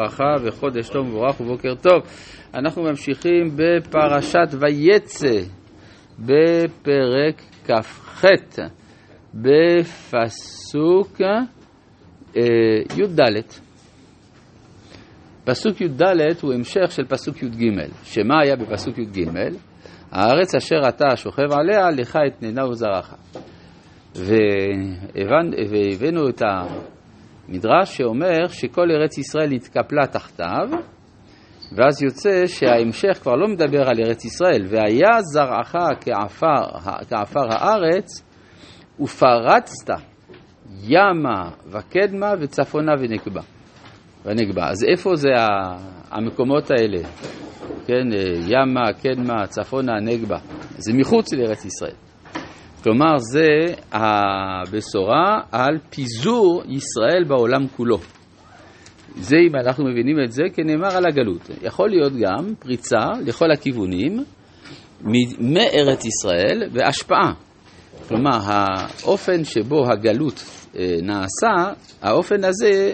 ברכה וחודש טוב ומבורך ובוקר טוב. אנחנו ממשיכים בפרשת ויצא, בפרק כ"ח, בפסוק אה, י"ד. פסוק י"ד הוא המשך של פסוק י"ג, שמה היה בפסוק י"ג? הארץ אשר אתה שוכב עליה, לך אתננה וזרעך. והבאנו את ה... מדרש שאומר שכל ארץ ישראל התקפלה תחתיו, ואז יוצא שההמשך כבר לא מדבר על ארץ ישראל, והיה זרעך כעפר, כעפר הארץ, ופרצת ימה וקדמה וצפונה ונגבה. ונגבה. אז איפה זה המקומות האלה? כן, ימה, קדמה, צפונה, נגבה. זה מחוץ לארץ ישראל. כלומר, זה הבשורה על פיזור ישראל בעולם כולו. זה, אם אנחנו מבינים את זה, כנאמר על הגלות. יכול להיות גם פריצה לכל הכיוונים מארץ ישראל והשפעה. כלומר, האופן שבו הגלות אה, נעשה, האופן הזה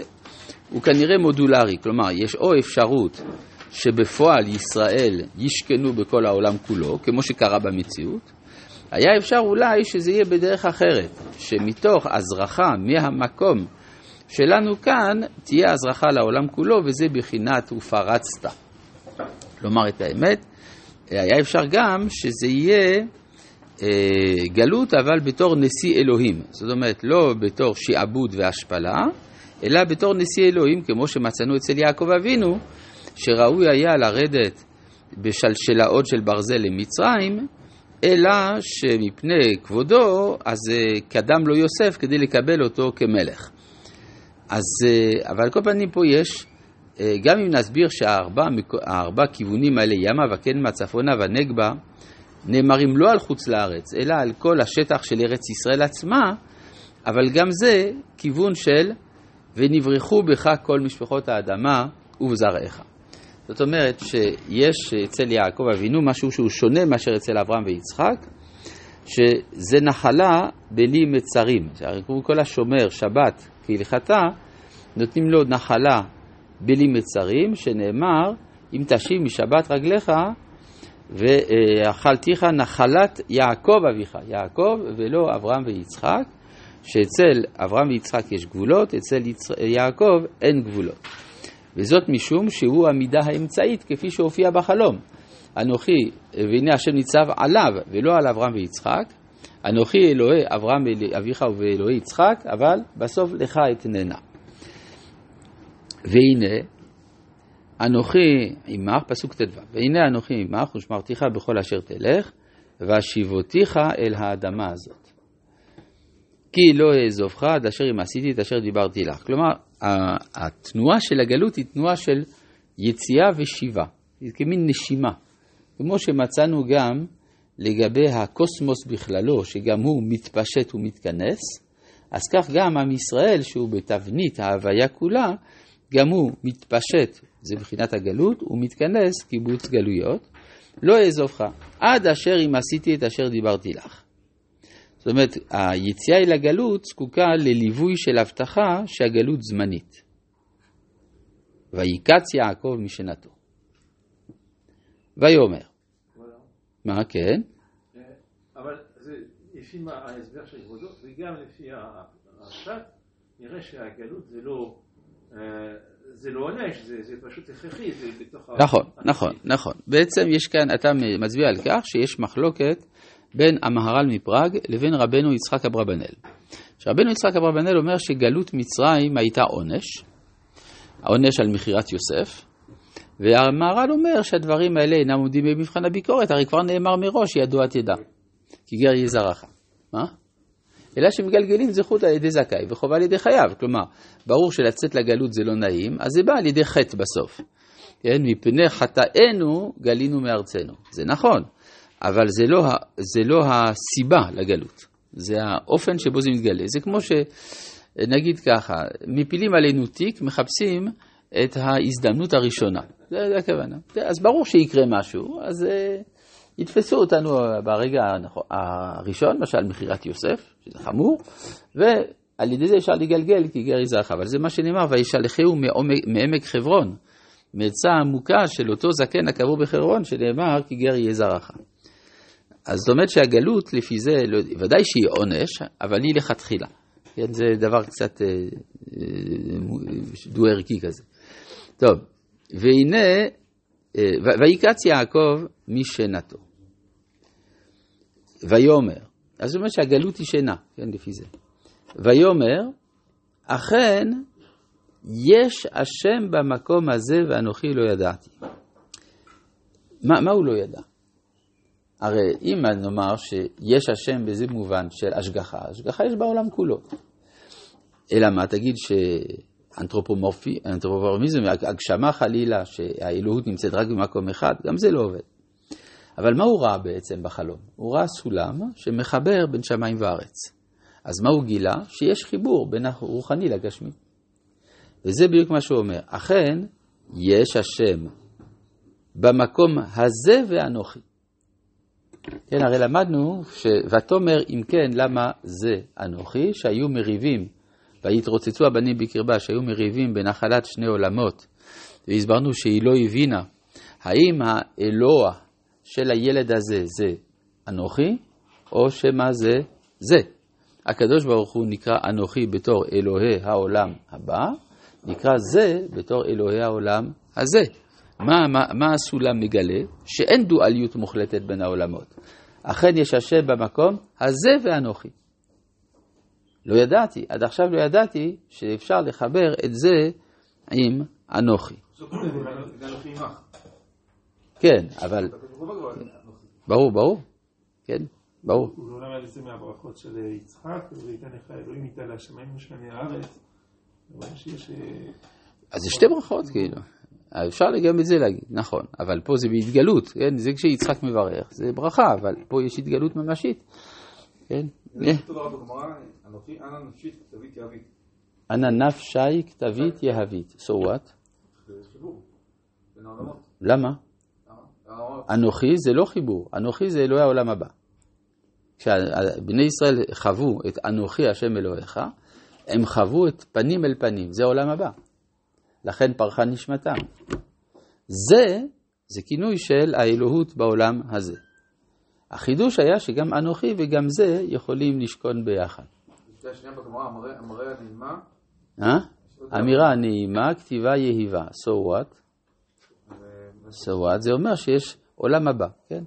הוא כנראה מודולרי. כלומר, יש או אפשרות שבפועל ישראל ישכנו בכל העולם כולו, כמו שקרה במציאות, היה אפשר אולי שזה יהיה בדרך אחרת, שמתוך הזרחה מהמקום שלנו כאן, תהיה הזרחה לעולם כולו, וזה בחינת ופרצת. לומר את האמת, היה אפשר גם שזה יהיה אה, גלות, אבל בתור נשיא אלוהים. זאת אומרת, לא בתור שעבוד והשפלה, אלא בתור נשיא אלוהים, כמו שמצאנו אצל יעקב אבינו, שראוי היה לרדת בשלשלאות של ברזל למצרים, אלא שמפני כבודו, אז אה, קדם לו יוסף כדי לקבל אותו כמלך. אז, אה, אבל על כל פנים פה יש, אה, גם אם נסביר שהארבע כיוונים האלה, ימה וקדמה, צפונה ונגבה, נאמרים לא על חוץ לארץ, אלא על כל השטח של ארץ ישראל עצמה, אבל גם זה כיוון של ונברחו בך כל משפחות האדמה ובזרעך. זאת אומרת שיש אצל יעקב אבינו משהו שהוא שונה מאשר אצל אברהם ויצחק, שזה נחלה בלי מצרים. כל השומר שבת כהלכתה, נותנים לו נחלה בלי מצרים, שנאמר, אם תשיב משבת רגליך, ואכלתיך נחלת יעקב אביך, יעקב ולא אברהם ויצחק, שאצל אברהם ויצחק יש גבולות, אצל יעקב אין גבולות. וזאת משום שהוא המידה האמצעית כפי שהופיע בחלום. אנוכי, והנה השם ניצב עליו ולא על אברהם ויצחק. אנוכי אלוהי אברהם אביך ואלוהי יצחק, אבל בסוף לך אתננה. והנה, אנוכי עמך, פסוק ט"ו, והנה אנוכי עמך ושמרתיך בכל אשר תלך, והשיבותיך אל האדמה הזאת. כי לא אעזובך עד אשר אם עשיתי את אשר דיברתי לך. כלומר, התנועה של הגלות היא תנועה של יציאה ושיבה, היא כמין נשימה. כמו שמצאנו גם לגבי הקוסמוס בכללו, שגם הוא מתפשט ומתכנס, אז כך גם עם ישראל, שהוא בתבנית ההוויה כולה, גם הוא מתפשט, זה מבחינת הגלות, הוא מתכנס קיבוץ גלויות, לא אעזובך, עד אשר אם עשיתי את אשר דיברתי לך. זאת אומרת, היציאה אל הגלות זקוקה לליווי של הבטחה שהגלות זמנית. ויקץ יעקב משנתו. ויאמר. מה, כן? אבל זה לפי ההסבר של כבודו, וגם לפי הפשט, נראה שהגלות זה לא... אה, זה לא עונש, זה, זה פשוט הכרחי, זה בתוך... נכון, נכון, נכון. בעצם יש כאן, אתה מצביע על כך שיש מחלוקת בין המהר"ל מפראג לבין רבנו יצחק אברבנאל. שרבנו יצחק אברבנאל אומר שגלות מצרים הייתה עונש, העונש על מכירת יוסף, והמהר"ל אומר שהדברים האלה אינם עומדים במבחן הביקורת, הרי כבר נאמר מראש, ידוע תדע, כי גר יהיה זרעך. מה? אלא שמגלגלים זכות על ידי זכאי וחובה על ידי חייב. כלומר, ברור שלצאת לגלות זה לא נעים, אז זה בא על ידי חטא בסוף. כן, מפני חטאינו גלינו מארצנו. זה נכון, אבל זה לא, זה לא הסיבה לגלות, זה האופן שבו זה מתגלה. זה כמו שנגיד ככה, מפילים עלינו תיק, מחפשים את ההזדמנות הראשונה. זה, זה הכוונה. אז ברור שיקרה משהו, אז uh, יתפסו אותנו ברגע הראשון, למשל מכירת יוסף, שזה חמור, על ידי זה אפשר לגלגל כי גר יזרעך, אבל זה מה שנאמר, וישלחהו מעמק חברון, מעצה עמוקה של אותו זקן הקבור בחברון, שנאמר כי גר יהיה זרעך. אז זאת אומרת שהגלות לפי זה, לא, ודאי שהיא עונש, אבל היא לכתחילה. כן, זה דבר קצת אה, אה, דו-ערכי כזה. טוב, והנה, אה, ויקץ יעקב משנתו. ויאמר, אז זאת אומרת שהגלות היא שינה, כן, לפי זה. ויאמר, אכן יש השם במקום הזה ואנוכי לא ידעתי. מה, מה הוא לא ידע? הרי אם נאמר שיש השם באיזה מובן של השגחה, השגחה יש בעולם כולו. אלא מה, תגיד שאנתרופומורפיזם, הגשמה חלילה, שהאלוהות נמצאת רק במקום אחד, גם זה לא עובד. אבל מה הוא ראה בעצם בחלום? הוא ראה סולם שמחבר בין שמיים וארץ. אז מה הוא גילה? שיש חיבור בין הרוחני לגשמי. וזה בדיוק מה שהוא אומר. אכן, יש השם במקום הזה ואנוכי. כן, הרי למדנו, ש... ותאמר אם כן, למה זה אנוכי, שהיו מריבים, ויתרוצצו הבנים בקרבה, שהיו מריבים בנחלת שני עולמות, והסברנו שהיא לא הבינה, האם האלוה של הילד הזה זה אנוכי, או שמה זה זה. הקדוש ברוך הוא נקרא אנוכי בתור אלוהי העולם הבא, נקרא זה בתור אלוהי העולם הזה. מה, מה, מה הסולם מגלה? שאין דואליות מוחלטת בין העולמות. אכן יש השם במקום הזה ואנוכי. לא ידעתי, עד עכשיו לא ידעתי שאפשר לחבר את זה עם אנוכי. כן, אבל... ברור, ברור. כן, ברור. הוא לא למד את זה מהברכות של יצחק, וייתן לך אלוהים איתה להשמיים ושמי הארץ. אז זה שתי ברכות, כאילו. אפשר גם את זה להגיד, נכון, אבל פה זה בהתגלות, כן? זה כשיצחק מברך, זה ברכה, אבל פה יש התגלות ממשית, כן? אנא נפשי כתבית יהבית. So what? למה? אנוכי זה לא חיבור, אנוכי זה אלוהי העולם הבא. כשבני ישראל חוו את אנוכי השם אלוהיך, הם חוו את פנים אל פנים, זה העולם הבא. לכן פרחה נשמתם. זה, זה כינוי של האלוהות בעולם הזה. החידוש היה שגם אנוכי וגם זה יכולים לשכון ביחד. אה? אמירה נעימה, כתיבה יהיבה. So what? So what? זה אומר שיש עולם הבא, כן?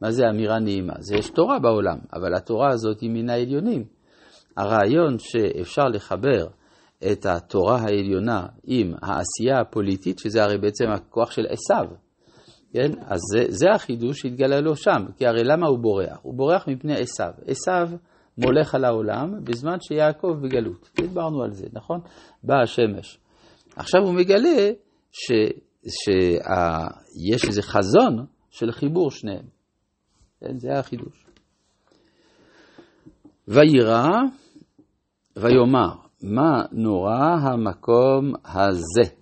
מה זה אמירה נעימה? זה יש תורה בעולם, אבל התורה הזאת היא מן העליונים. הרעיון שאפשר לחבר את התורה העליונה עם העשייה הפוליטית, שזה הרי בעצם הכוח של עשיו, כן? אז זה, זה החידוש שהתגלה לו שם, כי הרי למה הוא בורח? הוא בורח מפני עשיו. עשיו מולך על העולם בזמן שיעקב בגלות. דיברנו על זה, נכון? באה השמש. עכשיו הוא מגלה שיש איזה חזון של חיבור שניהם. כן? זה החידוש. וירא ויאמר, מה נורא המקום הזה?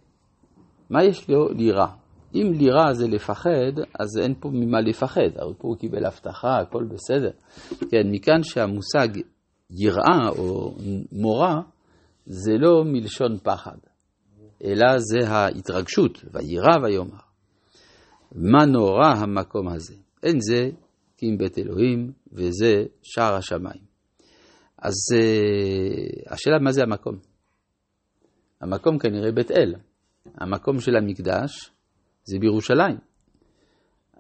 מה יש לו לירה? אם לירה זה לפחד, אז אין פה ממה לפחד, אבל פה הוא קיבל הבטחה, הכל בסדר. כן, מכאן שהמושג יראה או מורה, זה לא מלשון פחד, אלא זה ההתרגשות, וירא ויאמר. מה נורא המקום הזה? אין זה כי אם בית אלוהים, וזה שער השמיים. אז uh, השאלה מה זה המקום? המקום כנראה בית אל. המקום של המקדש זה בירושלים.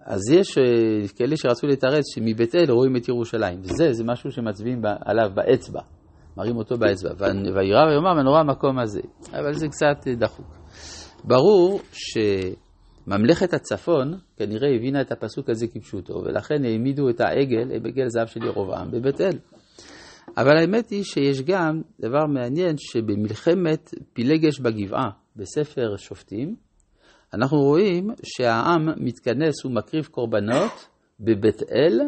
אז יש uh, כאלה שרצו לתרץ שמבית אל רואים את ירושלים. וזה, זה משהו שמצביעים עליו באצבע. מראים אותו באצבע. וירא ויאמר מנורא המקום הזה. אבל זה קצת אה, דחוק. ברור שממלכת הצפון כנראה הבינה את הפסוק הזה כפשוטו, ולכן העמידו את העגל, בגל זהב של ירובעם, בבית אל. אבל האמת היא שיש גם דבר מעניין שבמלחמת פילגש בגבעה בספר שופטים, אנחנו רואים שהעם מתכנס ומקריב קורבנות בבית אל,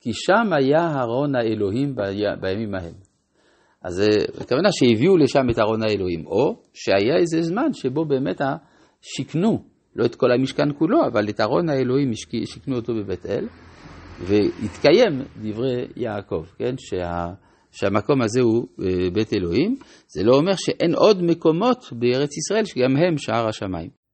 כי שם היה ארון האלוהים בימים ההם. אז הכוונה שהביאו לשם את ארון האלוהים, או שהיה איזה זמן שבו באמת שיכנו, לא את כל המשכן כולו, אבל את ארון האלוהים שיכנו אותו בבית אל. והתקיים דברי יעקב, כן, שהמקום הזה הוא אה, בית אלוהים, זה לא אומר שאין עוד מקומות בארץ ישראל שגם הם שער השמיים.